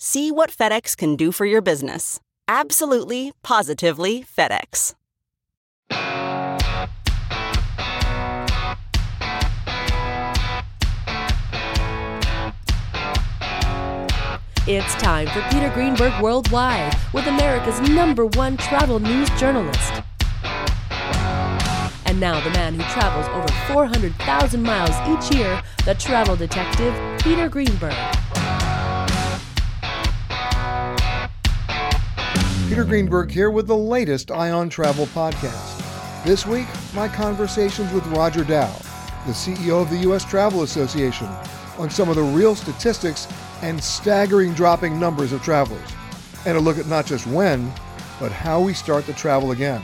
See what FedEx can do for your business. Absolutely, positively FedEx. It's time for Peter Greenberg Worldwide with America's number one travel news journalist. And now, the man who travels over 400,000 miles each year, the travel detective, Peter Greenberg. Peter Greenberg here with the latest Eye on Travel podcast. This week, my conversations with Roger Dow, the CEO of the U.S. Travel Association, on some of the real statistics and staggering dropping numbers of travelers, and a look at not just when, but how we start to travel again.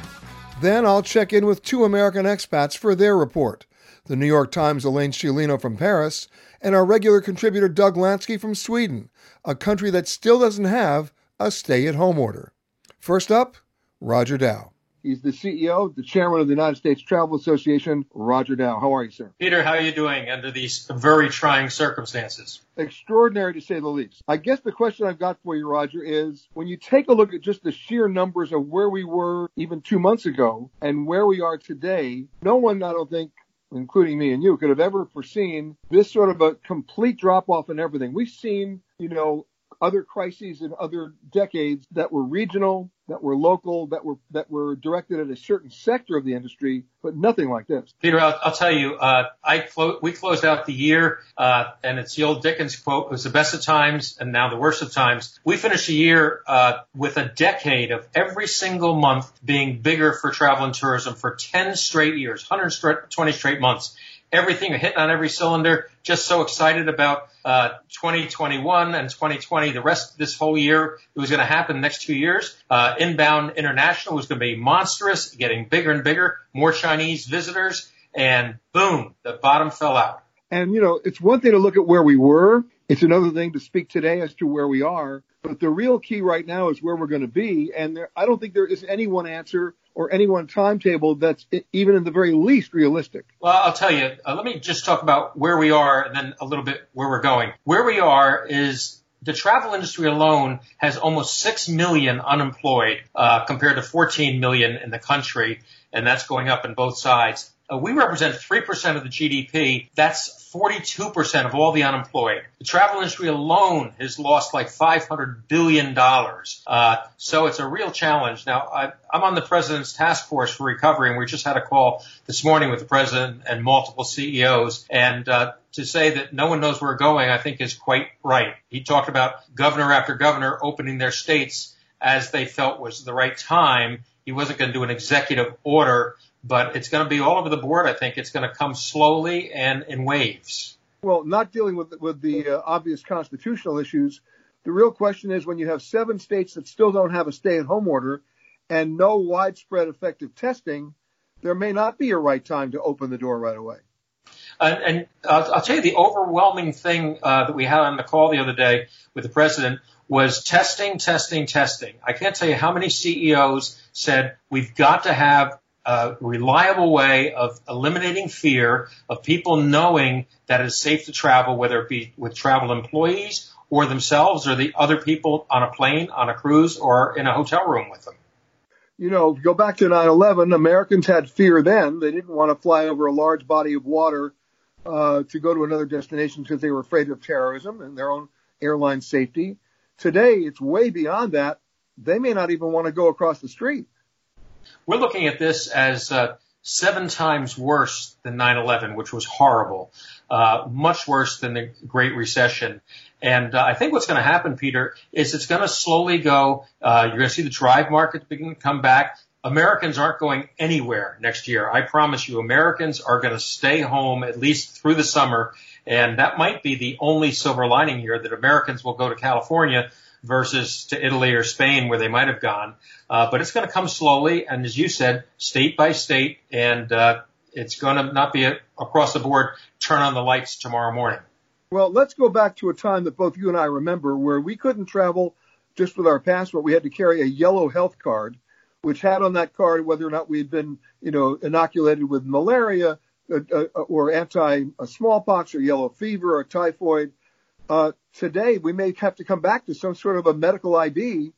Then I'll check in with two American expats for their report the New York Times' Elaine Sciolino from Paris, and our regular contributor Doug Lansky from Sweden, a country that still doesn't have a stay at home order. First up, Roger Dow. He's the CEO, the chairman of the United States Travel Association, Roger Dow. How are you, sir? Peter, how are you doing under these very trying circumstances? Extraordinary to say the least. I guess the question I've got for you, Roger, is when you take a look at just the sheer numbers of where we were even two months ago and where we are today, no one, I don't think, including me and you, could have ever foreseen this sort of a complete drop off in everything. We've seen, you know, other crises in other decades that were regional, that were local, that were that were directed at a certain sector of the industry, but nothing like this. Peter, I'll, I'll tell you, uh, I clo- we closed out the year, uh, and it's the old Dickens quote: "It was the best of times, and now the worst of times." We finished the year uh, with a decade of every single month being bigger for travel and tourism for 10 straight years, 120 straight months everything, hitting on every cylinder. Just so excited about uh, 2021 and 2020. The rest of this whole year, it was going to happen next two years. Uh, inbound international was going to be monstrous, getting bigger and bigger, more Chinese visitors, and boom, the bottom fell out. And you know, it's one thing to look at where we were. It's another thing to speak today as to where we are. But the real key right now is where we're going to be. And there, I don't think there is any one answer or any one timetable that's even in the very least realistic? Well, I'll tell you. Uh, let me just talk about where we are and then a little bit where we're going. Where we are is the travel industry alone has almost 6 million unemployed uh, compared to 14 million in the country, and that's going up in both sides. Uh, we represent 3% of the GDP. That's 42% of all the unemployed. The travel industry alone has lost like $500 billion. Uh, so it's a real challenge. Now, I, I'm on the president's task force for recovery, and we just had a call this morning with the president and multiple CEOs. And uh, to say that no one knows where we're going, I think is quite right. He talked about governor after governor opening their states as they felt was the right time. He wasn't going to do an executive order but it's going to be all over the board. I think it's going to come slowly and in waves. Well, not dealing with with the uh, obvious constitutional issues. The real question is when you have seven states that still don't have a stay-at-home order and no widespread effective testing, there may not be a right time to open the door right away. And, and uh, I'll tell you the overwhelming thing uh, that we had on the call the other day with the president was testing, testing, testing. I can't tell you how many CEOs said we've got to have a reliable way of eliminating fear of people knowing that it's safe to travel, whether it be with travel employees or themselves or the other people on a plane, on a cruise, or in a hotel room with them. You know, go back to 9/11. Americans had fear then; they didn't want to fly over a large body of water uh, to go to another destination because they were afraid of terrorism and their own airline safety. Today, it's way beyond that. They may not even want to go across the street. We're looking at this as uh, seven times worse than 9/11, which was horrible, uh, much worse than the Great Recession. And uh, I think what's going to happen, Peter, is it's going to slowly go. Uh, you're going to see the drive market begin to come back. Americans aren't going anywhere next year. I promise you, Americans are going to stay home at least through the summer. And that might be the only silver lining here that Americans will go to California versus to Italy or Spain where they might have gone. Uh, but it's going to come slowly, and as you said, state by state, and uh, it's going to not be a, across the board. Turn on the lights tomorrow morning. Well, let's go back to a time that both you and I remember where we couldn't travel just with our passport. We had to carry a yellow health card, which had on that card whether or not we had been, you know, inoculated with malaria uh, uh, or anti-smallpox or yellow fever or typhoid. Uh, today, we may have to come back to some sort of a medical ID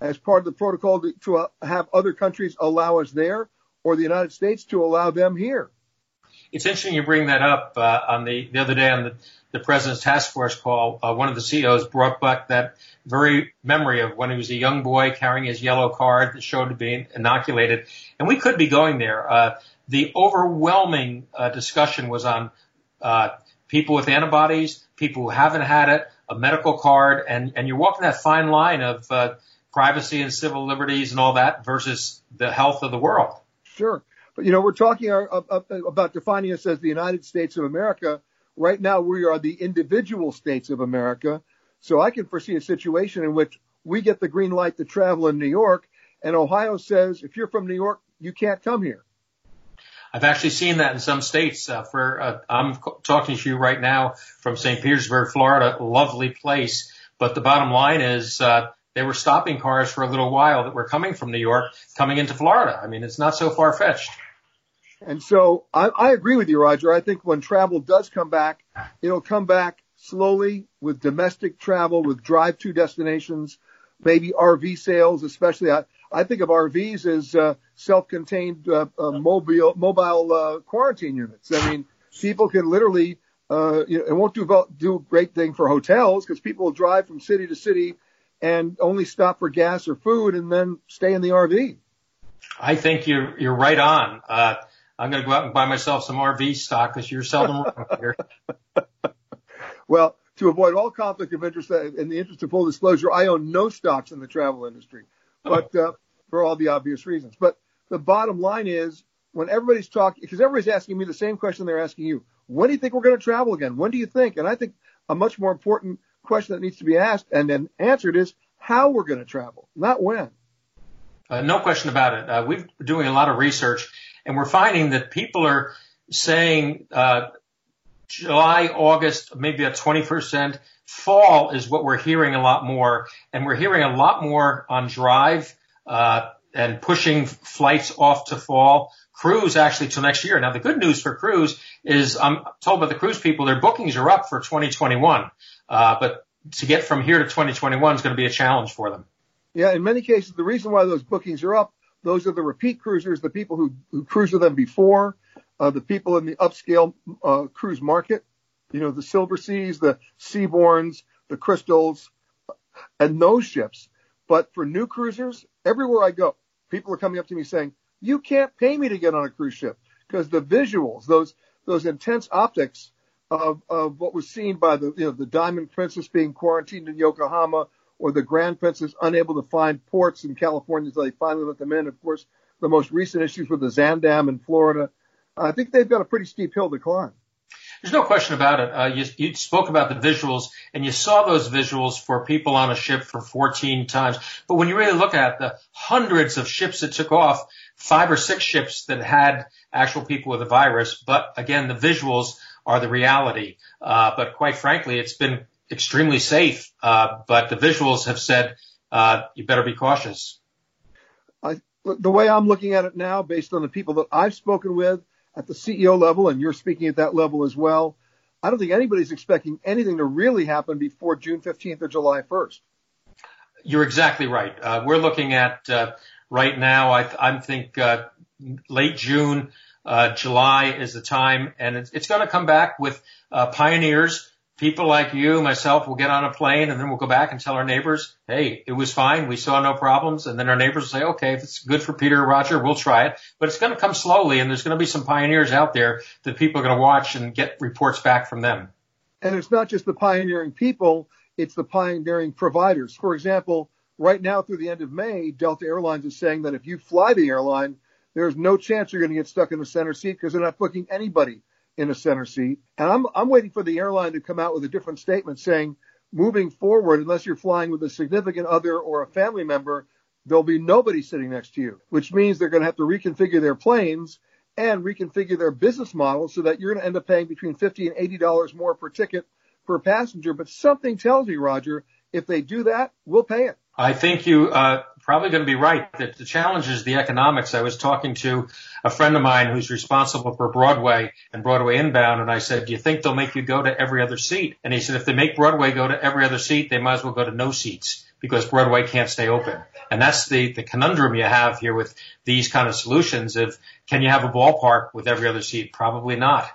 as part of the protocol to, to uh, have other countries allow us there or the United States to allow them here. It's interesting you bring that up. Uh, on the, the other day on the, the president's task force call, uh, one of the CEOs brought back that very memory of when he was a young boy carrying his yellow card that showed to be inoculated. And we could be going there. Uh, the overwhelming uh, discussion was on uh, people with antibodies, people who haven't had it, a medical card, and, and you're walking that fine line of uh, privacy and civil liberties and all that versus the health of the world. Sure. But, you know, we're talking uh, uh, uh, about defining us as the United States of America. Right now, we are the individual states of America. So I can foresee a situation in which we get the green light to travel in New York, and Ohio says, if you're from New York, you can't come here. I've actually seen that in some states. Uh, for uh, I'm talking to you right now from St. Petersburg, Florida, lovely place. But the bottom line is uh, they were stopping cars for a little while that were coming from New York, coming into Florida. I mean, it's not so far fetched. And so I, I agree with you, Roger. I think when travel does come back, it'll come back slowly with domestic travel, with drive-to destinations, maybe RV sales, especially. I, I think of RVs as uh, self-contained uh, uh, mobile mobile uh, quarantine units. I mean, people can literally, uh, you know, it won't do do a great thing for hotels because people will drive from city to city and only stop for gas or food and then stay in the RV. I think you're you're right on. Uh, I'm going to go out and buy myself some RV stock because you're seldom here. well, to avoid all conflict of interest, uh, in the interest of full disclosure, I own no stocks in the travel industry, but uh, for all the obvious reasons. But the bottom line is, when everybody's talking, because everybody's asking me the same question they're asking you: When do you think we're going to travel again? When do you think? And I think a much more important question that needs to be asked and then answered is how we're going to travel, not when. Uh, no question about it. Uh, we've been doing a lot of research, and we're finding that people are saying uh, July, August, maybe a 20%. Fall is what we're hearing a lot more, and we're hearing a lot more on drive uh, and pushing flights off to fall. Cruise actually till next year. Now the good news for cruise is I'm told by the cruise people their bookings are up for 2021, uh, but to get from here to 2021 is going to be a challenge for them. Yeah, in many cases, the reason why those bookings are up, those are the repeat cruisers, the people who, who cruised with them before, uh, the people in the upscale uh, cruise market, you know, the Silverseas, the Seabourns, the Crystals, and those ships. But for new cruisers, everywhere I go, people are coming up to me saying, you can't pay me to get on a cruise ship because the visuals, those, those intense optics of, of what was seen by the, you know, the Diamond Princess being quarantined in Yokohama or the Grand Princess unable to find ports in California until they finally let them in. Of course, the most recent issues with the Zaandam in Florida. I think they've got a pretty steep hill to climb. There's no question about it. Uh, you, you spoke about the visuals, and you saw those visuals for people on a ship for 14 times. But when you really look at the hundreds of ships that took off, five or six ships that had actual people with the virus, but again, the visuals are the reality. Uh, but quite frankly, it's been extremely safe. Uh, but the visuals have said uh, you better be cautious. I, the way I'm looking at it now, based on the people that I've spoken with at the CEO level, and you're speaking at that level as well, I don't think anybody's expecting anything to really happen before June 15th or July 1st. You're exactly right. Uh, we're looking at uh, right now. I, I think uh, late June, uh, July is the time, and it's, it's going to come back with uh, pioneers people like you, myself, will get on a plane and then we'll go back and tell our neighbors, hey, it was fine. We saw no problems. And then our neighbors will say, okay, if it's good for Peter or Roger, we'll try it. But it's going to come slowly and there's going to be some pioneers out there that people are going to watch and get reports back from them. And it's not just the pioneering people, it's the pioneering providers. For example, right now through the end of May, Delta Airlines is saying that if you fly the airline, there's no chance you're going to get stuck in the center seat because they're not booking anybody in a center seat. And I'm, I'm waiting for the airline to come out with a different statement saying, moving forward, unless you're flying with a significant other or a family member, there'll be nobody sitting next to you, which means they're going to have to reconfigure their planes and reconfigure their business model so that you're going to end up paying between 50 and 80 dollars more per ticket per passenger. But something tells me, Roger, if they do that, we'll pay it. I think you uh, probably going to be right. That the challenge is the economics. I was talking to a friend of mine who's responsible for Broadway and Broadway inbound, and I said, "Do you think they'll make you go to every other seat?" And he said, "If they make Broadway go to every other seat, they might as well go to no seats because Broadway can't stay open." And that's the the conundrum you have here with these kind of solutions. Of can you have a ballpark with every other seat? Probably not.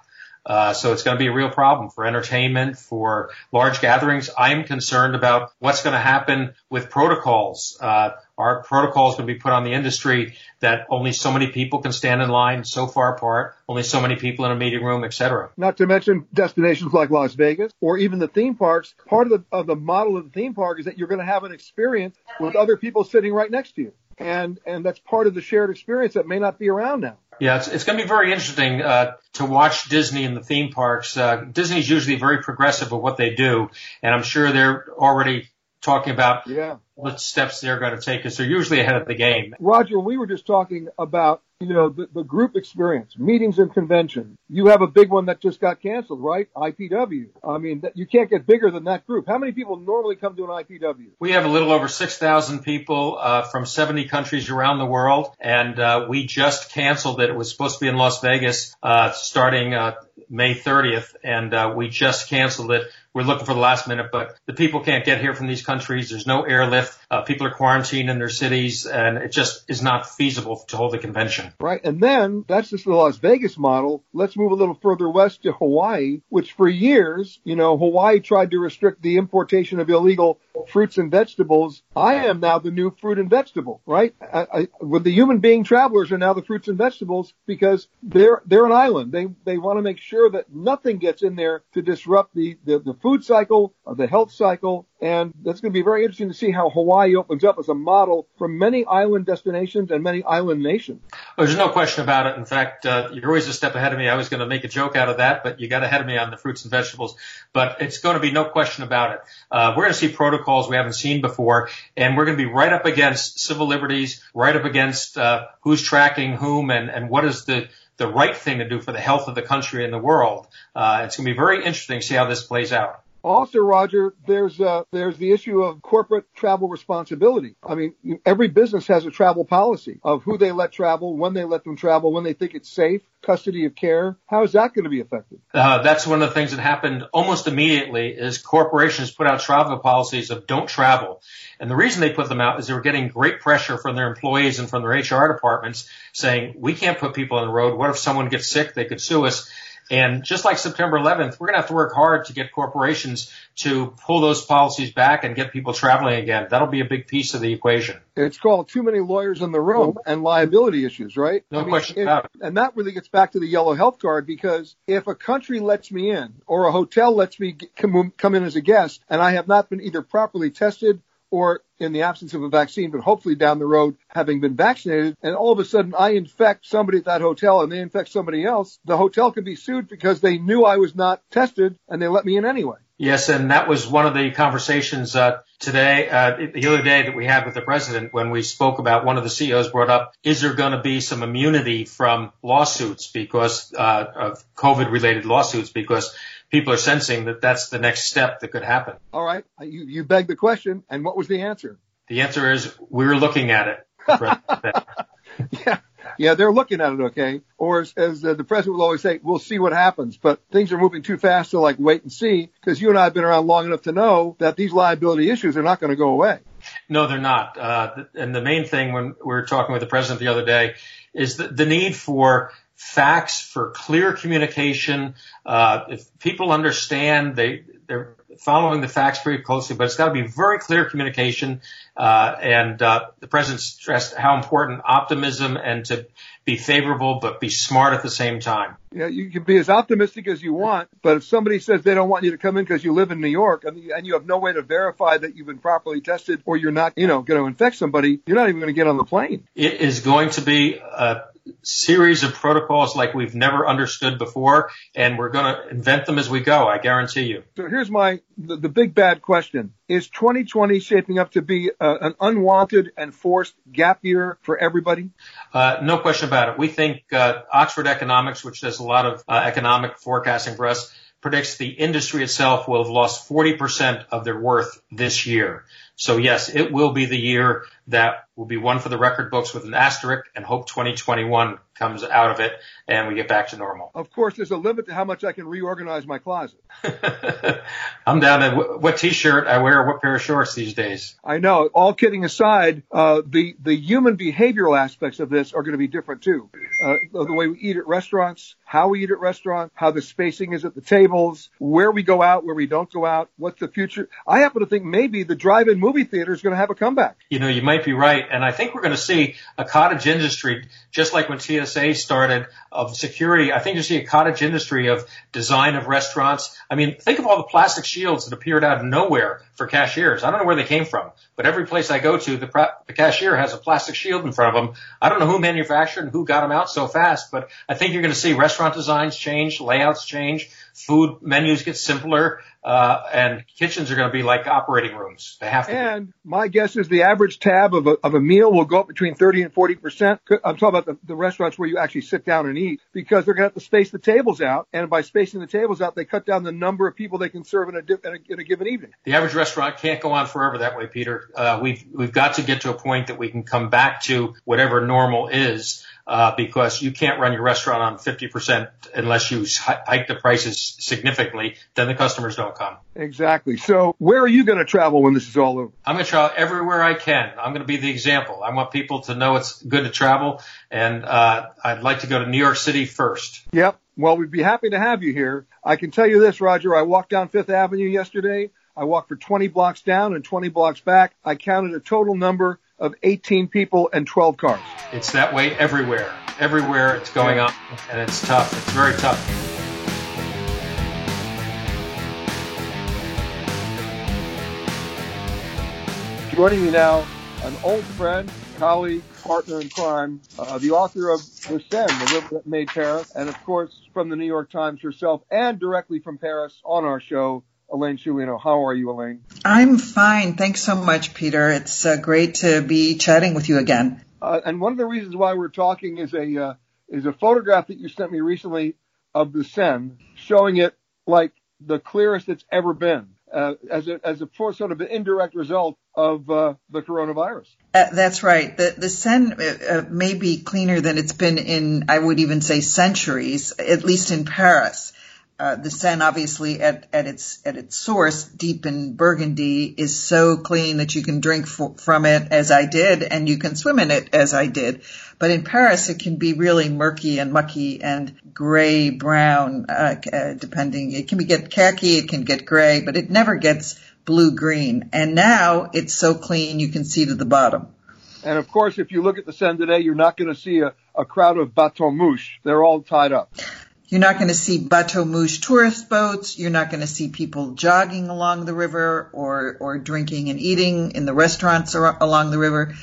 Uh, so it's going to be a real problem for entertainment, for large gatherings. I'm concerned about what's going to happen with protocols. Uh, our protocol is going to be put on the industry that only so many people can stand in line so far apart, only so many people in a meeting room, et cetera. Not to mention destinations like Las Vegas or even the theme parks. Part of the, of the model of the theme park is that you're going to have an experience with other people sitting right next to you. And, and that's part of the shared experience that may not be around now. Yeah, it's, it's going to be very interesting uh, to watch Disney in the theme parks. Uh, Disney's usually very progressive with what they do, and I'm sure they're already talking about yeah. what steps they're going to take because they're usually ahead of the game. Roger, we were just talking about you know, the, the group experience, meetings and convention. You have a big one that just got canceled, right? IPW. I mean, that, you can't get bigger than that group. How many people normally come to an IPW? We have a little over 6,000 people uh, from 70 countries around the world, and uh, we just canceled it. It was supposed to be in Las Vegas uh, starting uh, May 30th, and uh, we just canceled it we're looking for the last minute, but the people can't get here from these countries. There's no airlift. Uh, people are quarantined in their cities, and it just is not feasible to hold the convention. Right. And then that's just the Las Vegas model. Let's move a little further west to Hawaii, which for years, you know, Hawaii tried to restrict the importation of illegal fruits and vegetables. I am now the new fruit and vegetable, right? I, I, with the human being travelers are now the fruits and vegetables because they're, they're an island. They, they want to make sure that nothing gets in there to disrupt the, the, the food cycle, uh, the health cycle, and that's going to be very interesting to see how Hawaii opens up as a model for many island destinations and many island nations. Oh, there's no question about it. In fact, uh, you're always a step ahead of me. I was going to make a joke out of that, but you got ahead of me on the fruits and vegetables. But it's going to be no question about it. Uh, we're going to see protocols we haven't seen before, and we're going to be right up against civil liberties, right up against uh, who's tracking whom, and, and what is the the right thing to do for the health of the country and the world. Uh, it's going to be very interesting to see how this plays out. Also, Roger, there's uh, there's the issue of corporate travel responsibility. I mean, every business has a travel policy of who they let travel, when they let them travel, when they think it's safe, custody of care. How is that going to be affected? Uh, that's one of the things that happened almost immediately. Is corporations put out travel policies of don't travel, and the reason they put them out is they were getting great pressure from their employees and from their HR departments saying we can't put people on the road. What if someone gets sick? They could sue us. And just like September 11th, we're going to have to work hard to get corporations to pull those policies back and get people traveling again. That'll be a big piece of the equation. It's called too many lawyers in the room and liability issues, right? No I mean, question about it. And that really gets back to the yellow health card because if a country lets me in or a hotel lets me come in as a guest and I have not been either properly tested or in the absence of a vaccine, but hopefully down the road having been vaccinated, and all of a sudden I infect somebody at that hotel and they infect somebody else, the hotel could be sued because they knew I was not tested and they let me in anyway. Yes, and that was one of the conversations uh, today, uh, the other day that we had with the president when we spoke about one of the CEOs brought up, is there going to be some immunity from lawsuits because uh, of COVID related lawsuits because people are sensing that that's the next step that could happen. All right. You, you begged the question. And what was the answer? The answer is we're looking at it. yeah. Yeah, they're looking at it, okay. Or as, as uh, the president will always say, we'll see what happens. But things are moving too fast to like wait and see because you and I have been around long enough to know that these liability issues are not going to go away. No, they're not. Uh, and the main thing when we were talking with the president the other day is the, the need for facts, for clear communication. Uh, if people understand, they, they're following the facts very closely, but it's got to be very clear communication. Uh, and uh, the president stressed how important optimism and to be favorable, but be smart at the same time. Yeah, you can be as optimistic as you want, but if somebody says they don't want you to come in because you live in New York and, and you have no way to verify that you've been properly tested or you're not, you know, going to infect somebody, you're not even going to get on the plane. It is going to be a series of protocols like we've never understood before, and we're going to invent them as we go. I guarantee you. So here's my the, the big bad question: Is 2020 shaping up to be uh, an unwanted and forced gap year for everybody? Uh, no question about it. We think uh, Oxford Economics, which does a lot of uh, economic forecasting for us, predicts the industry itself will have lost 40% of their worth this year. So yes, it will be the year that will be one for the record books with an asterisk and hope 2021 comes out of it and we get back to normal. Of course, there's a limit to how much I can reorganize my closet. I'm down to what t-shirt I wear, what pair of shorts these days. I know. All kidding aside, uh, the the human behavioral aspects of this are going to be different too. Uh, the way we eat at restaurants, how we eat at restaurants, how the spacing is at the tables, where we go out, where we don't go out, what's the future. I happen to think maybe the drive-in movie theater is going to have a comeback. You know, you might be right, and I think we're going to see a cottage industry, just like when TSA started of security. I think you see a cottage industry of design of restaurants. I mean, think of all the plastic shields that appeared out of nowhere for cashiers. I don't know where they came from, but every place I go to, the, the cashier has a plastic shield in front of them. I don't know who manufactured and who got them out so fast, but I think you're going to see restaurant designs change, layouts change, food menus get simpler, uh, and kitchens are going to be like operating rooms. They have to. And be. my guess is the average tab of a, of a meal will go up between 30 and 40 percent. I'm talking about the, the restaurants where you actually sit down and eat because they're going to have to space the tables out, and by spacing the tables out, they cut down the number of people they can serve in a, in a, in a given evening. The average restaurant can't go on forever that way, Peter. Uh, we've we've got to get to a point that we can come back to whatever normal is uh, because you can't run your restaurant on 50% unless you hike the prices significantly. Then the customers don't come. Exactly. So where are you going to travel when this is all over? I'm going to travel everywhere I can. I'm going to be the example. I want people to know it's good to travel, and uh, I'd like to go to New York City first. Yep. Well, we'd be happy to have you here. I can tell you this, Roger. I walked down Fifth Avenue yesterday. I walked for 20 blocks down and 20 blocks back. I counted a total number of 18 people and 12 cars. It's that way everywhere. Everywhere it's going up, and it's tough. It's very tough. Joining me now, an old friend, colleague, partner in crime, uh, the author of The Seine, The River That Made Paris, and of course from the New York Times herself and directly from Paris on our show, Elaine Sciolino. How are you, Elaine? I'm fine. Thanks so much, Peter. It's uh, great to be chatting with you again. Uh, and one of the reasons why we're talking is a uh, is a photograph that you sent me recently of the Seine, showing it like the clearest it's ever been. Uh, as a as a sort of an indirect result of uh, the coronavirus. Uh, that's right. The the Seine uh, uh, may be cleaner than it's been in I would even say centuries, at least in Paris uh, the Seine, obviously at, at its at its source, deep in Burgundy, is so clean that you can drink f- from it as I did, and you can swim in it as I did. But in Paris, it can be really murky and mucky and gray brown, uh, uh, depending. It can be get khaki, it can get gray, but it never gets blue green. And now it's so clean you can see to the bottom. And of course, if you look at the Seine today, you're not going to see a, a crowd of bateau mouches. They're all tied up. You're not going to see bateau mouche tourist boats. You're not going to see people jogging along the river or, or drinking and eating in the restaurants along the river.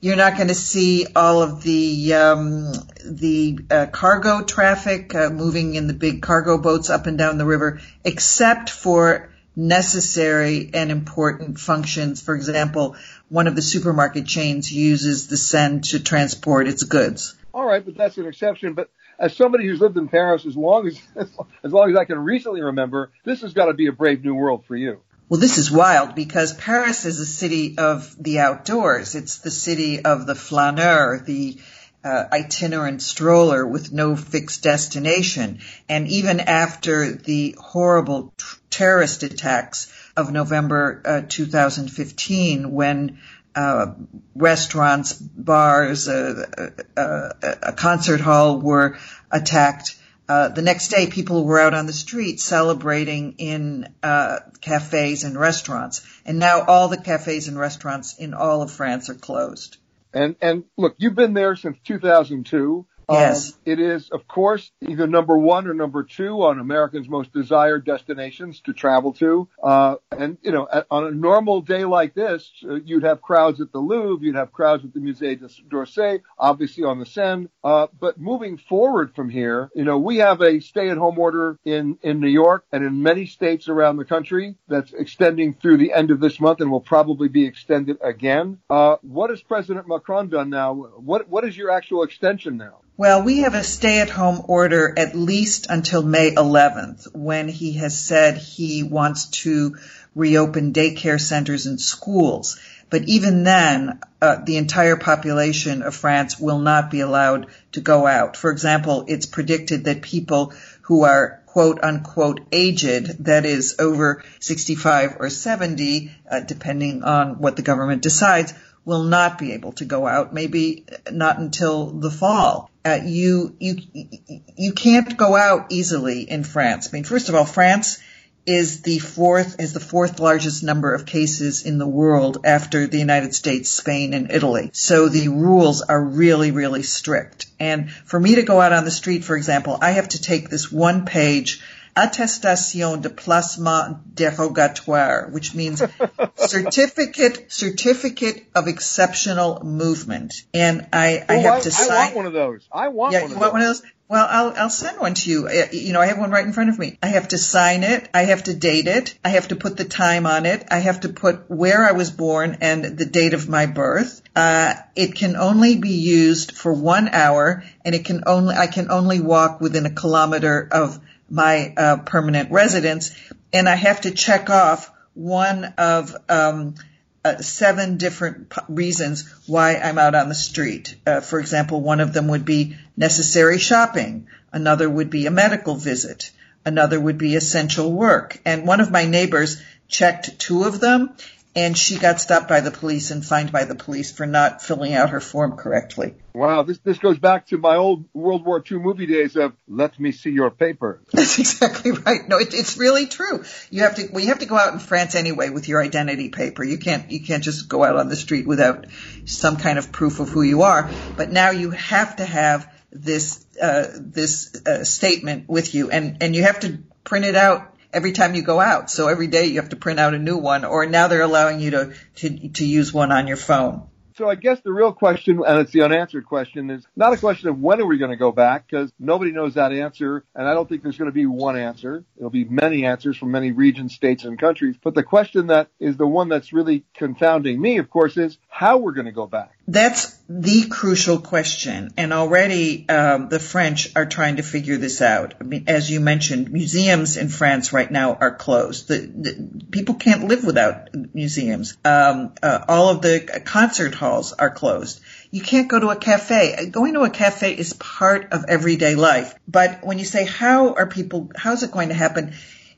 You're not going to see all of the um, the uh, cargo traffic uh, moving in the big cargo boats up and down the river, except for necessary and important functions. For example, one of the supermarket chains uses the Seine to transport its goods. All right, but that's an exception. But as somebody who's lived in Paris as long as as long as I can recently remember, this has got to be a brave new world for you. Well, this is wild because Paris is a city of the outdoors. It's the city of the flaneur, the uh, itinerant stroller with no fixed destination. And even after the horrible t- terrorist attacks of November uh, 2015, when uh, restaurants, bars, uh, uh, uh, a concert hall were attacked. Uh, the next day, people were out on the street celebrating in uh, cafes and restaurants, and now all the cafes and restaurants in all of France are closed. And and look, you've been there since 2002. Yes. Um, it is, of course, either number one or number two on Americans' most desired destinations to travel to. Uh, and, you know, at, on a normal day like this, uh, you'd have crowds at the Louvre, you'd have crowds at the Musée d'Orsay, obviously on the Seine. Uh, but moving forward from here, you know, we have a stay-at-home order in, in New York and in many states around the country that's extending through the end of this month and will probably be extended again. Uh, what has President Macron done now? What, what is your actual extension now? Well, we have a stay at home order at least until May 11th when he has said he wants to reopen daycare centers and schools. But even then, uh, the entire population of France will not be allowed to go out. For example, it's predicted that people who are quote unquote aged, that is over 65 or 70, uh, depending on what the government decides, will not be able to go out, maybe not until the fall. Uh, you, you, you can't go out easily in France. I mean, first of all, France is the fourth, is the fourth largest number of cases in the world after the United States, Spain, and Italy. So the rules are really, really strict. And for me to go out on the street, for example, I have to take this one page attestation de déplacement dérogatoire, which means certificate certificate of exceptional movement. And I, I have I, to sign. I want one of those. I want yeah, one you of want those. one of those? Well, I'll, I'll send one to you. Uh, You know, I have one right in front of me. I have to sign it. I have to date it. I have to put the time on it. I have to put where I was born and the date of my birth. Uh, it can only be used for one hour and it can only, I can only walk within a kilometer of my uh, permanent residence. And I have to check off one of, um, uh, seven different p- reasons why I'm out on the street. Uh, for example, one of them would be necessary shopping. Another would be a medical visit. Another would be essential work. And one of my neighbors checked two of them and she got stopped by the police and fined by the police for not filling out her form correctly. Wow, this this goes back to my old World War II movie days of "Let me see your paper." That's exactly right. No, it, it's really true. You have to. Well, you have to go out in France anyway with your identity paper. You can't. You can't just go out on the street without some kind of proof of who you are. But now you have to have this uh, this uh, statement with you, and and you have to print it out every time you go out. So every day you have to print out a new one. Or now they're allowing you to to to use one on your phone. So I guess the real question, and it's the unanswered question, is not a question of when are we going to go back, because nobody knows that answer, and I don't think there's going to be one answer. There'll be many answers from many regions, states, and countries. But the question that is the one that's really confounding me, of course, is how we're going to go back. That's the crucial question, and already um, the French are trying to figure this out. I mean, as you mentioned, museums in France right now are closed. The, the people can't live without museums. Um, uh, all of the concert halls are closed. You can't go to a cafe. Going to a cafe is part of everyday life. But when you say how are people, how's it going to happen?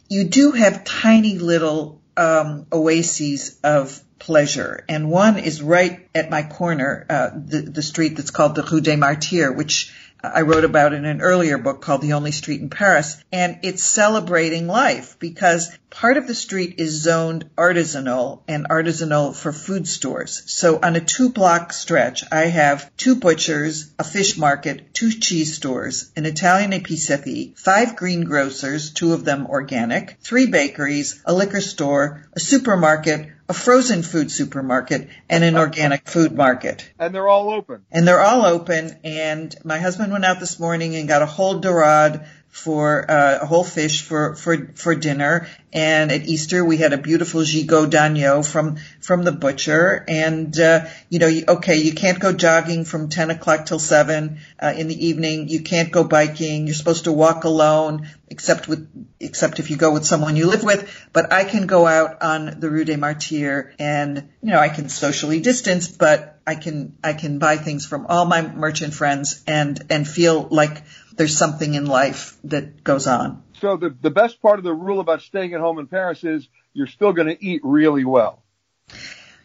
You do have tiny little um, oases of pleasure. And one is right at my corner, uh, the, the street that's called the Rue des Martyrs, which I wrote about in an earlier book called The Only Street in Paris. And it's celebrating life because part of the street is zoned artisanal and artisanal for food stores. So on a two block stretch, I have two butchers, a fish market, two cheese stores, an Italian épicerie, five greengrocers, two of them organic, three bakeries, a liquor store, a supermarket, a frozen food supermarket, and an organic food market. And they're all open. And they're all open. And my husband went out this morning and got a whole dorade for uh, a whole fish for, for, for dinner. And at Easter, we had a beautiful gigot d'agneau from, from the butcher. And, uh, you know, okay, you can't go jogging from 10 o'clock till 7 uh, in the evening. You can't go biking. You're supposed to walk alone, except with, except if you go with someone you live with. But I can go out on the Rue des Martyrs and, you know, I can socially distance, but I can, I can buy things from all my merchant friends and, and feel like there's something in life that goes on. So the, the best part of the rule about staying at home in Paris is you're still going to eat really well.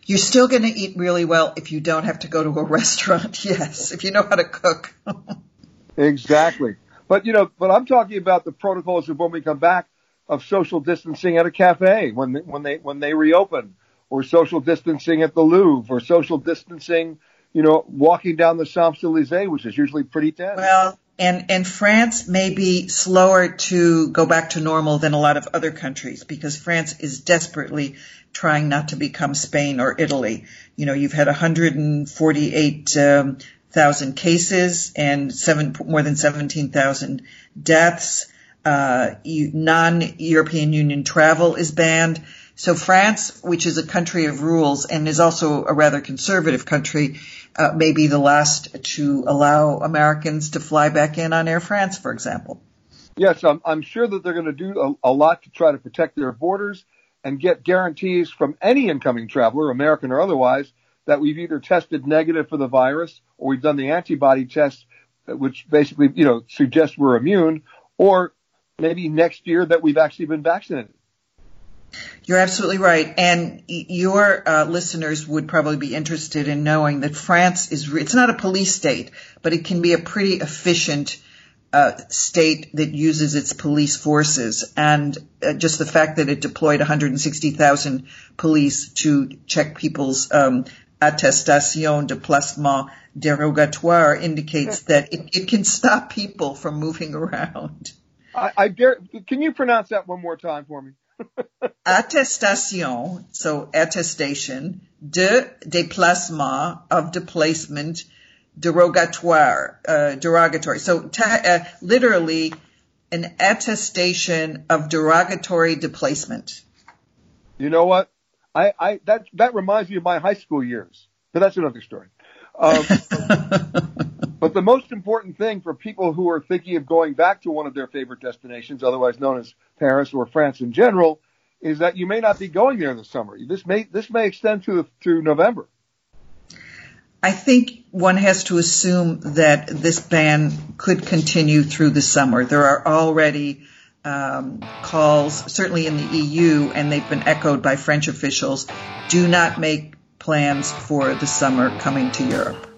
You're still going to eat really well if you don't have to go to a restaurant. Yes, if you know how to cook. exactly. But you know, but I'm talking about the protocols of when we come back of social distancing at a cafe when they, when they when they reopen, or social distancing at the Louvre, or social distancing, you know, walking down the Champs Elysees, which is usually pretty tense. Well, and, and France may be slower to go back to normal than a lot of other countries because France is desperately trying not to become Spain or Italy. You know, you've had 148,000 um, cases and seven, more than 17,000 deaths. Uh, non-European Union travel is banned. So France, which is a country of rules and is also a rather conservative country, uh, may be the last to allow Americans to fly back in on Air France, for example. Yes, I'm, I'm sure that they're going to do a, a lot to try to protect their borders and get guarantees from any incoming traveler, American or otherwise, that we've either tested negative for the virus or we've done the antibody test, which basically, you know, suggests we're immune, or maybe next year that we've actually been vaccinated. You're absolutely right. And your uh, listeners would probably be interested in knowing that France is, it's not a police state, but it can be a pretty efficient uh, state that uses its police forces. And uh, just the fact that it deployed 160,000 police to check people's um, attestation de déplacement dérogatoire indicates that it, it, can stop people from moving around. I, I dare, can you pronounce that one more time for me? Attestation, so attestation, de déplacement, of displacement, derogatoire, uh, derogatory. So ta- uh, literally an attestation of derogatory displacement. You know what? I, I that that reminds me of my high school years, but that's another story. Um, but the most important thing for people who are thinking of going back to one of their favorite destinations, otherwise known as Paris or France in general, is that you may not be going there this summer. This may this may extend to to November. I think one has to assume that this ban could continue through the summer. There are already um, calls, certainly in the EU, and they've been echoed by French officials. Do not make plans for the summer coming to Europe.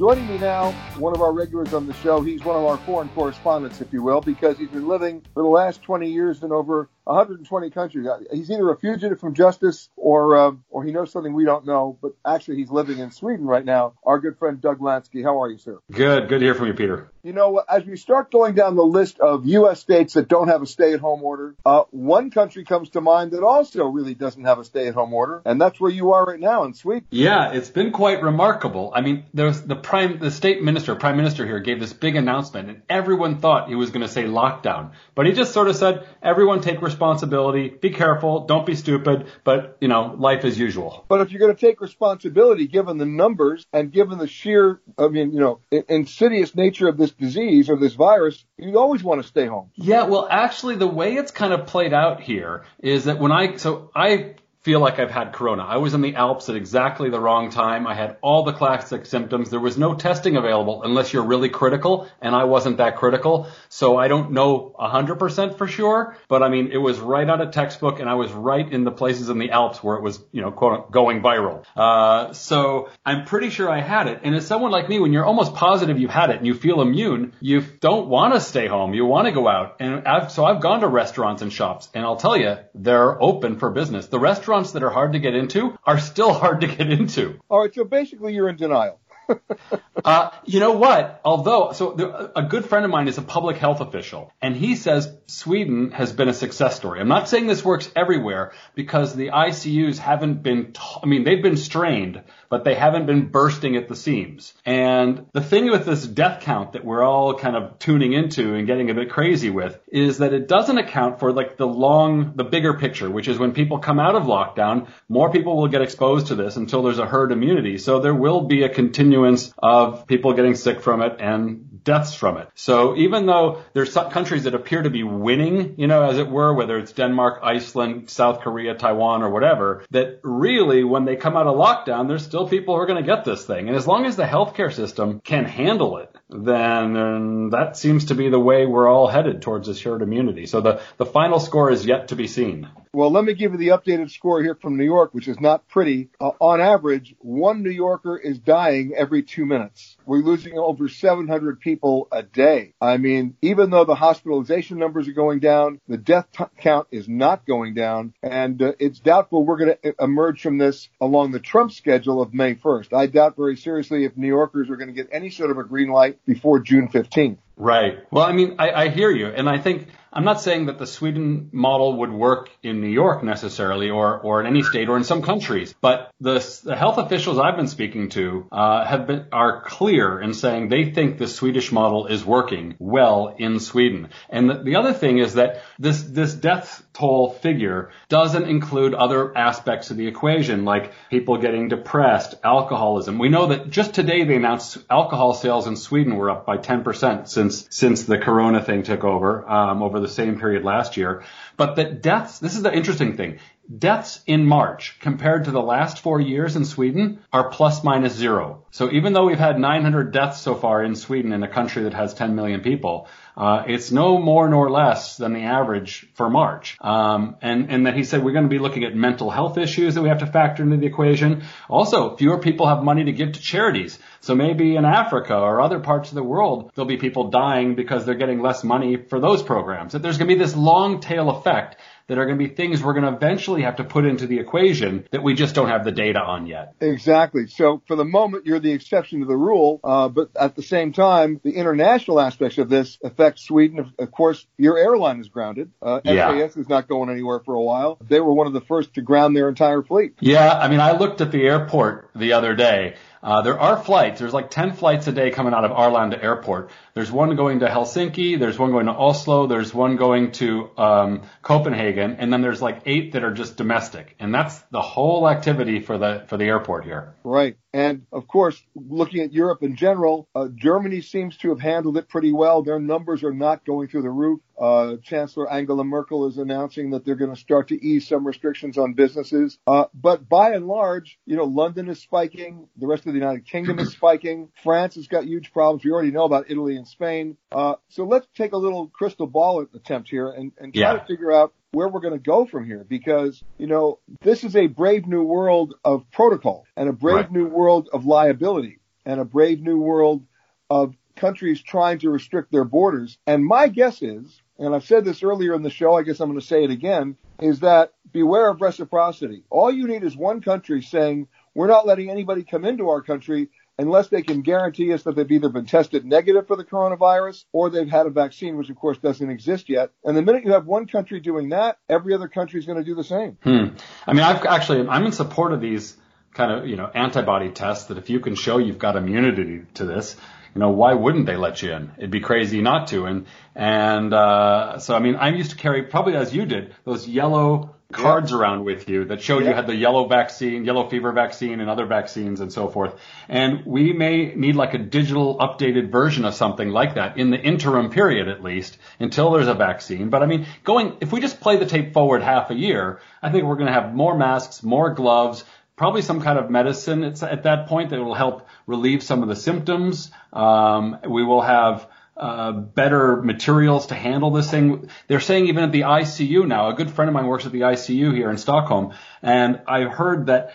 Joining me now, one of our regulars on the show. He's one of our foreign correspondents, if you will, because he's been living for the last 20 years in over 120 countries. He's either a fugitive from justice or uh, or he knows something we don't know. But actually, he's living in Sweden right now. Our good friend Doug Lansky. How are you, sir? Good. Good to hear from you, Peter. You know, as we start going down the list of U.S. states that don't have a stay-at-home order, uh, one country comes to mind that also really doesn't have a stay-at-home order, and that's where you are right now in Sweden. Yeah, it's been quite remarkable. I mean, there's the prime, the state minister, prime minister here gave this big announcement, and everyone thought he was going to say lockdown, but he just sort of said, "Everyone take responsibility. Be careful. Don't be stupid. But you know, life as usual." But if you're going to take responsibility, given the numbers and given the sheer, I mean, you know, insidious nature of this disease or this virus, you always want to stay home. Yeah, well, actually, the way it's kind of played out here is that when I, so I feel like I've had corona. I was in the Alps at exactly the wrong time. I had all the classic symptoms. There was no testing available unless you're really critical, and I wasn't that critical. So I don't know 100% for sure, but I mean, it was right out of textbook, and I was right in the places in the Alps where it was, you know, quote, going viral. Uh, so I'm pretty sure I had it. And as someone like me, when you're almost positive you've had it and you feel immune, you don't want to stay home. You want to go out. And I've, so I've gone to restaurants and shops, and I'll tell you, they're open for business. The restaurant restaurants that are hard to get into are still hard to get into. All right, so basically you're in denial. uh, you know what? Although, so there, a good friend of mine is a public health official, and he says Sweden has been a success story. I'm not saying this works everywhere because the ICUs haven't been, t- I mean, they've been strained, but they haven't been bursting at the seams. And the thing with this death count that we're all kind of tuning into and getting a bit crazy with is that it doesn't account for like the long, the bigger picture, which is when people come out of lockdown, more people will get exposed to this until there's a herd immunity. So there will be a continuance of people getting sick from it and deaths from it. So even though there's some countries that appear to be winning, you know, as it were, whether it's Denmark, Iceland, South Korea, Taiwan, or whatever, that really when they come out of lockdown, there's still people who are going to get this thing. And as long as the healthcare system can handle it, then that seems to be the way we're all headed towards this herd immunity. So the, the final score is yet to be seen. Well, let me give you the updated score here from New York, which is not pretty. Uh, on average, one New Yorker is dying every two minutes. We're losing over 700 people a day. I mean, even though the hospitalization numbers are going down, the death t- count is not going down, and uh, it's doubtful we're going to emerge from this along the Trump schedule of May 1st. I doubt very seriously if New Yorkers are going to get any sort of a green light before June 15th. Right. Well, I mean, I, I hear you, and I think I'm not saying that the Sweden model would work in New York necessarily, or or in any state, or in some countries. But the, the health officials I've been speaking to uh, have been are clear in saying they think the Swedish model is working well in Sweden. And the, the other thing is that this this death toll figure doesn't include other aspects of the equation, like people getting depressed, alcoholism. We know that just today they announced alcohol sales in Sweden were up by 10% since since the Corona thing took over um, over the same period last year. But that deaths, this is the interesting thing. Deaths in March compared to the last four years in Sweden are plus minus zero. So even though we've had 900 deaths so far in Sweden in a country that has 10 million people, uh, it's no more nor less than the average for March. Um, and, and that he said we're going to be looking at mental health issues that we have to factor into the equation. Also, fewer people have money to give to charities. So maybe in Africa or other parts of the world, there'll be people dying because they're getting less money for those programs. That there's going to be this long tail effect that are going to be things we're going to eventually have to put into the equation that we just don't have the data on yet. Exactly. So for the moment, you're the exception to the rule, uh, but at the same time, the international aspects of this affect Sweden. Of course, your airline is grounded. Uh, Yeah. SAS is not going anywhere for a while. They were one of the first to ground their entire fleet. Yeah, I mean, I looked at the airport the other day. Uh, there are flights. There's like 10 flights a day coming out of Arlanda Airport. There's one going to Helsinki. There's one going to Oslo. There's one going to um, Copenhagen, and then there's like eight that are just domestic. And that's the whole activity for the for the airport here. Right. And of course, looking at Europe in general, uh, Germany seems to have handled it pretty well. Their numbers are not going through the roof. Uh, Chancellor Angela Merkel is announcing that they're going to start to ease some restrictions on businesses. Uh, but by and large, you know, London is spiking. The rest of the United Kingdom is spiking. France has got huge problems. We already know about Italy and Spain. Uh, so let's take a little crystal ball attempt here and, and try Yeah. to figure out where we're going to go from here because, you know, this is a brave new world of protocol and a brave Right. new world of liability and a brave new world of countries trying to restrict their borders. And my guess is, and I've said this earlier in the show, I guess I'm going to say it again, is that beware of reciprocity. All you need is one country saying, we're not letting anybody come into our country unless they can guarantee us that they've either been tested negative for the coronavirus or they've had a vaccine, which of course doesn't exist yet. And the minute you have one country doing that, every other country is going to do the same. Hmm. I mean, I've actually, I'm in support of these kind of, you know, antibody tests that if you can show you've got immunity to this, you know, why wouldn't they let you in? It'd be crazy not to. And, and, uh, so, I mean, I'm used to carry, probably as you did, those yellow cards around with you that showed you had the yellow vaccine, yellow fever vaccine and other vaccines and so forth. And we may need like a digital updated version of something like that in the interim period at least until there's a vaccine. But I mean, going, if we just play the tape forward half a year, I think we're going to have more masks, more gloves, probably some kind of medicine at that point that will help relieve some of the symptoms. Um, we will have uh, better materials to handle this thing. They're saying even at the ICU now, a good friend of mine works at the ICU here in Stockholm, and I've heard that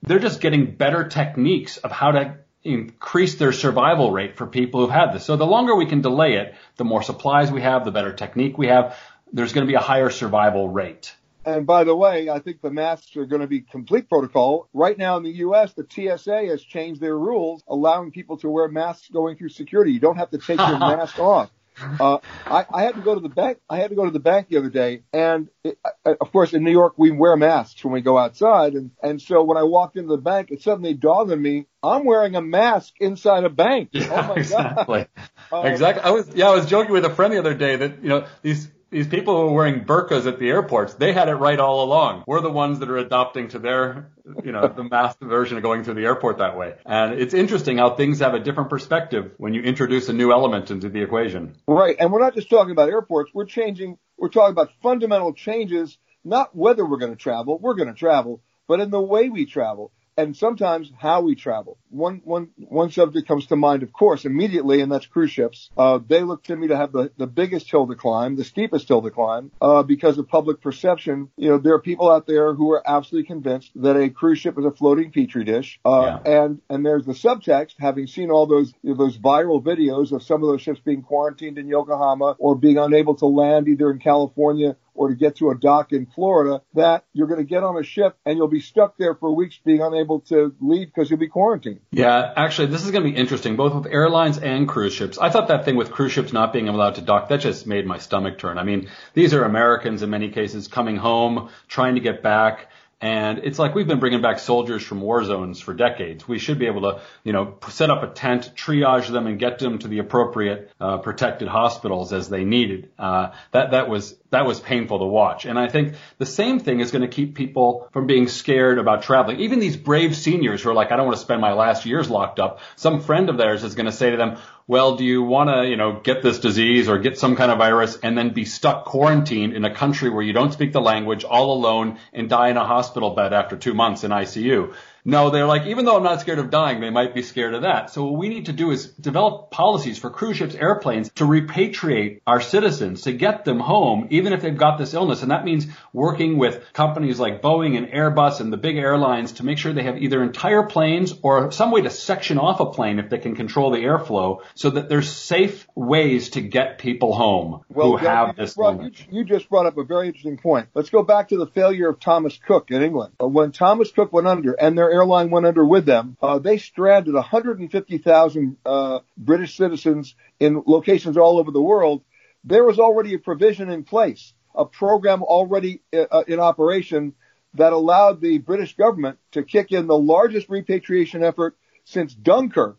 they're just getting better techniques of how to increase their survival rate for people who've had this. So the longer we can delay it, the more supplies we have, the better technique we have. There's going to be a higher survival rate. And by the way, I think the masks are going to be complete protocol. Right now in the U.S., the TSA has changed their rules, allowing people to wear masks going through security. You don't have to take your mask off. Uh, I, I had to go to the bank. I had to go to the bank the other day, and it, of course, in New York, we wear masks when we go outside, and and so when I walked into the bank, it suddenly dawned on me I'm wearing a mask inside a bank. Yeah, oh my exactly. God. exactly. I was yeah, I was joking with a friend the other day that you know these these people who are wearing burqas at the airports, they had it right all along. We're the ones that are adopting to their, you know, the masked version of going through the airport that way. And it's interesting how things have a different perspective when you introduce a new element into the equation. Right. And we're not just talking about airports. We're changing, we're talking about fundamental changes, not whether we're going to travel. We're going to travel, but in the way we travel and sometimes how we travel. One, one, one subject comes to mind, of course, immediately, and that's cruise ships. Uh, they look to me to have the, the biggest hill to climb, the steepest hill to climb, uh, because of public perception. You know, there are people out there who are absolutely convinced that a cruise ship is a floating petri dish. Uh, Yeah. and, and there's the subtext, having seen all those, you know, those viral videos of some of those ships being quarantined in Yokohama or being unable to land either in California or to get to a dock in Florida that you're going to get on a ship and you'll be stuck there for weeks being unable to leave because you'll be quarantined. Yeah, actually, this is going to be interesting, both with airlines and cruise ships. I thought that thing with cruise ships not being allowed to dock, that just made my stomach turn. I mean, these are Americans in many cases coming home, trying to get back. And it's like we've been bringing back soldiers from war zones for decades. We should be able to, you know, set up a tent, triage them, and get them to the appropriate uh, protected hospitals as they needed. Uh, that that was that was painful to watch. And I think the same thing is going to keep people from being scared about traveling. Even these brave seniors who are like, I don't want to spend my last years locked up. Some friend of theirs is going to say to them, well, do you want to, you know, get this disease or get some kind of virus and then be stuck quarantined in a country where you don't speak the language all alone and die in a hospital bed after two months in ICU? No, they're like, even though I'm not scared of dying, they might be scared of that. So what we need to do is develop policies for cruise ships, airplanes to repatriate our citizens, to get them home, even if they've got this illness. And that means working with companies like Boeing and Airbus and the big airlines to make sure they have either entire planes or some way to section off a plane if they can control the airflow so that there's safe ways to get people home who Doug, have this brought- illness. you, you just brought up a very interesting point. Let's go back to the failure of Thomas Cook in England. Uh, When Thomas Cook went under and their airline went under with them, uh, they stranded 150,000 uh, British citizens in locations all over the world. There was already a provision in place, a program already uh, uh, in operation that allowed the British government to kick in the largest repatriation effort since Dunkirk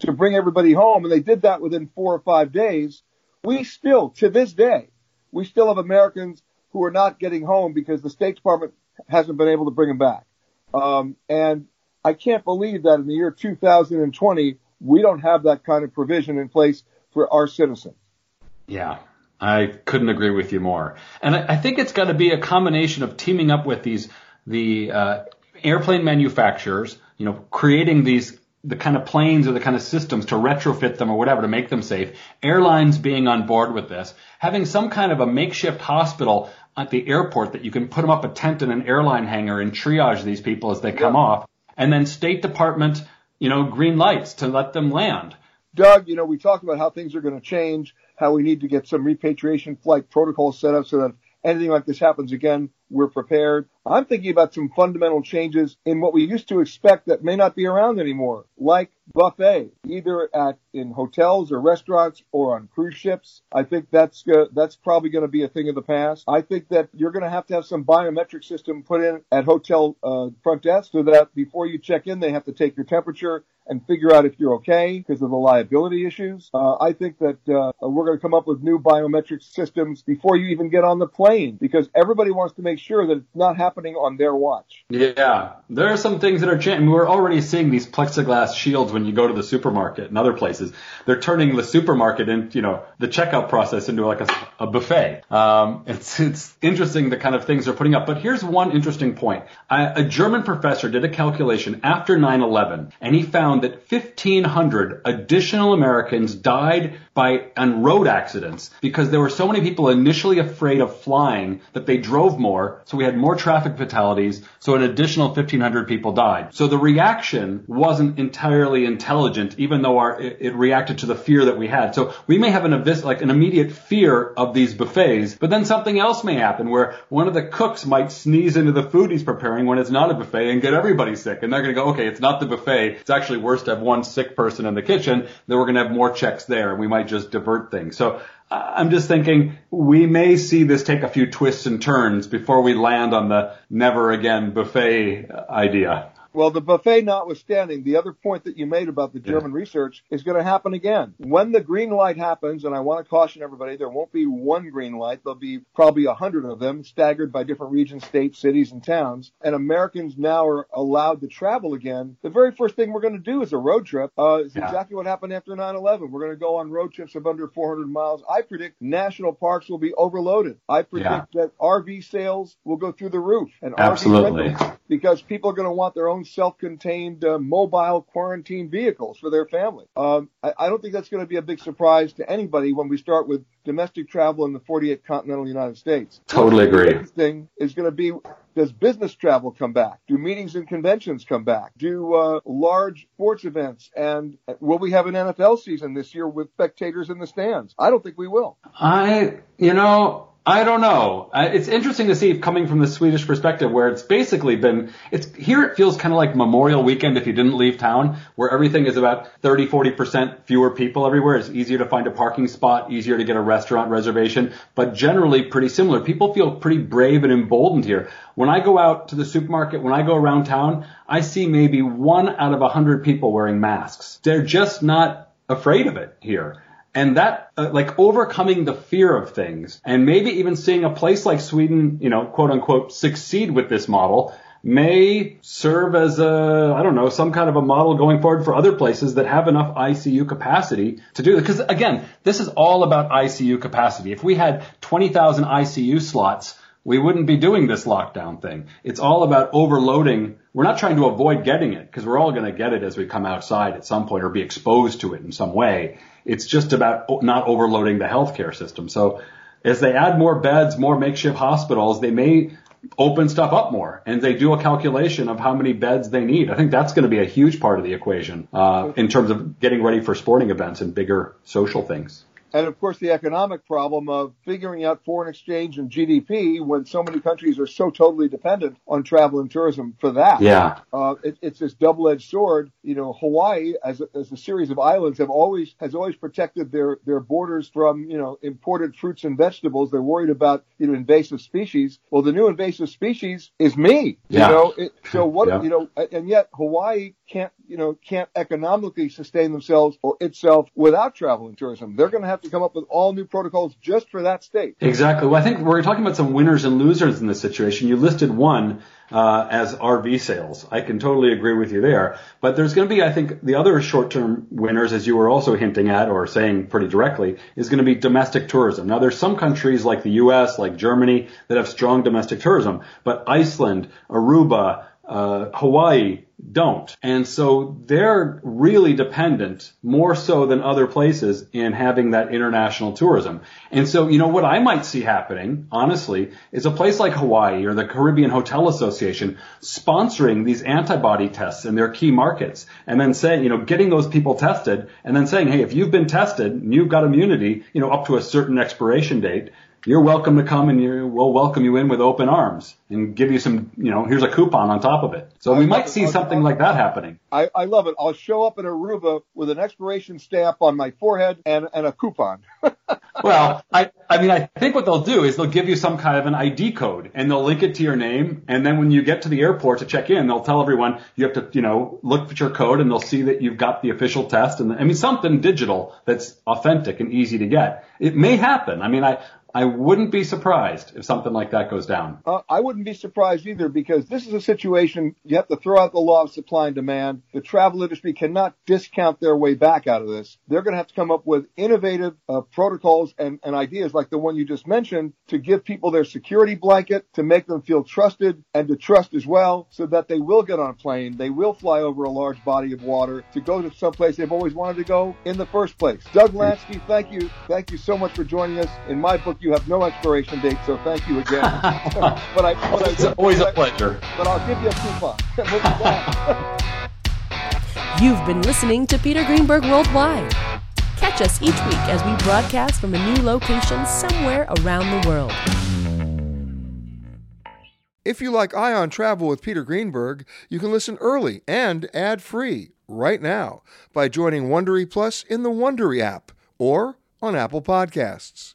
to bring everybody home, and they did that within four or five days. We still, to this day, we still have Americans who are not getting home because the State Department hasn't been able to bring them back. Um, and I can't believe that in the year 2020, we don't have that kind of provision in place for our citizens. Yeah, I couldn't agree with you more. And I, I think it's got to be a combination of teaming up with these the uh, airplane manufacturers, you know, creating these the kind of planes or the kind of systems to retrofit them or whatever to make them safe. Airlines being on board with this, having some kind of a makeshift hospital at the airport that you can put them up a tent in an airline hangar and triage these people as they come off, and then State Department, you know, green lights to let them land. Doug, you know, we talked about how things are going to change, how we need to get some repatriation flight protocols set up so that if anything like this happens again, we're prepared. I'm thinking about some fundamental changes in what we used to expect that may not be around anymore, like buffet, either at in hotels or restaurants or on cruise ships. I think that's that's probably going to be a thing of the past. I think that you're going to have to have some biometric system put in at hotel uh, front desk so that before you check in, they have to take your temperature and figure out if you're okay because of the liability issues. Uh, I think that uh, we're going to come up with new biometric systems before you even get on the plane because everybody wants to make sure that it's not happening on their watch. Yeah, there are some things that are changing. We're already seeing these plexiglass shields when you go to the supermarket and other places. They're turning the supermarket and you know the checkout process into like a, a buffet. Um, it's it's interesting the kind of things they're putting up. But here's one interesting point. I, a German professor did a calculation after 9/11, and he found that 1,500 additional Americans died by on road accidents because there were so many people initially afraid of flying that they drove more, so we had more traffic traffic fatalities, so an additional 1,500 people died. So the reaction wasn't entirely intelligent, even though our, it, it reacted to the fear that we had. So we may have an, like an immediate fear of these buffets, but then something else may happen where one of the cooks might sneeze into the food he's preparing when it's not a buffet and get everybody sick. And they're going to go, okay, it's not the buffet. It's actually worse to have one sick person in the kitchen. Then we're going to have more checks there and we might just divert things. So I'm just thinking we may see this take a few twists and turns before we land on the never again buffet idea. Well, the buffet notwithstanding, the other point that you made about the German yeah. research is going to happen again. When the green light happens, and I want to caution everybody, there won't be one green light. There'll be probably a hundred of them staggered by different regions, states, cities, and towns. And Americans now are allowed to travel again. The very first thing we're going to do is a road trip. Uh, it's yeah. exactly what happened after 9-11. We're going to go on road trips of under 400 miles. I predict national parks will be overloaded. I predict yeah. that RV sales will go through the roof and Absolutely. RV rentals because people are going to want their own self-contained uh, mobile quarantine vehicles for their family. Um, I, I, don't think that's going to be a big surprise to anybody when we start with domestic travel in the 48 continental United States. Totally agree. The thing is going to be does business travel come back? Do meetings and conventions come back? Do uh, large sports events? And will we have an NFL season this year with spectators in the stands? I don't think we will. I, you know, I don't know. Uh, it's interesting to see coming from the Swedish perspective where it's basically been, it's, here it feels kind of like Memorial Weekend if you didn't leave town, where everything is about 30, 40% fewer people everywhere. It's easier to find a parking spot, easier to get a restaurant reservation, but generally pretty similar. People feel pretty brave and emboldened here. When I go out to the supermarket, when I go around town, I see maybe one out of a hundred people wearing masks. They're just not afraid of it here. And that, uh, like overcoming the fear of things and maybe even seeing a place like Sweden, you know, quote unquote, succeed with this model may serve as a, I don't know, some kind of a model going forward for other places that have enough ICU capacity to do it. Because again, this is all about ICU capacity. If we had 20,000 ICU slots, we wouldn't be doing this lockdown thing. It's all about overloading. We're not trying to avoid getting it because we're all going to get it as we come outside at some point or be exposed to it in some way. It's just about not overloading the healthcare system. So as they add more beds, more makeshift hospitals, they may open stuff up more and they do a calculation of how many beds they need. I think that's going to be a huge part of the equation uh, in terms of getting ready for sporting events and bigger social things. And of course, the economic problem of figuring out foreign exchange and GDP when so many countries are so totally dependent on travel and tourism for that. Yeah. Uh, it, it's this double-edged sword. You know, Hawaii, as a, as a series of islands, have always has always protected their their borders from you know imported fruits and vegetables. They're worried about you know invasive species. Well, the new invasive species is me. Yeah. You know, it, so what? Yeah. You know, and yet Hawaii can't you know can't economically sustain themselves or itself without travel and tourism. They're going to have to come up with all new protocols just for that state. Exactly. Well, I think we're talking about some winners and losers in this situation. You listed one uh, as RV sales. I can totally agree with you there. But there's going to be, I think, the other short-term winners, as you were also hinting at or saying pretty directly, is going to be domestic tourism. Now, there's some countries like the U.S., like Germany, that have strong domestic tourism, but Iceland, Aruba, uh, Hawaii, don't. And so they're really dependent more so than other places in having that international tourism. And so, you know, what I might see happening, honestly, is a place like Hawaii or the Caribbean Hotel Association sponsoring these antibody tests in their key markets and then saying, you know, getting those people tested and then saying, hey, if you've been tested and you've got immunity, you know, up to a certain expiration date, you're welcome to come and we'll welcome you in with open arms and give you some, you know, here's a coupon on top of it. So we might see something like that happening. I, I love it. I'll show up in Aruba with an expiration stamp on my forehead and, and a coupon. well, I, I mean, I think what they'll do is they'll give you some kind of an ID code and they'll link it to your name. And then when you get to the airport to check in, they'll tell everyone you have to, you know, look at your code and they'll see that you've got the official test. And I mean, something digital that's authentic and easy to get. It may happen. I mean, I, I wouldn't be surprised if something like that goes down. Uh, I wouldn't be surprised either because this is a situation you have to throw out the law of supply and demand. The travel industry cannot discount their way back out of this. They're going to have to come up with innovative uh, protocols and, and ideas like the one you just mentioned to give people their security blanket, to make them feel trusted and to trust as well so that they will get on a plane, they will fly over a large body of water to go to some place they've always wanted to go in the first place. Doug Lansky, thank you. Thank you so much for joining us. In my book, you have no expiration date, so thank you again. but I, but It's I, always a but I- pleasure. But I'll give you a coupon. We'll be back. You've been listening to Peter Greenberg Worldwide. Catch us each week as we broadcast from a new location somewhere around the world. If you like Eye on Travel with Peter Greenberg, you can listen early and ad-free right now by joining Wondery Plus in the Wondery app or on Apple Podcasts.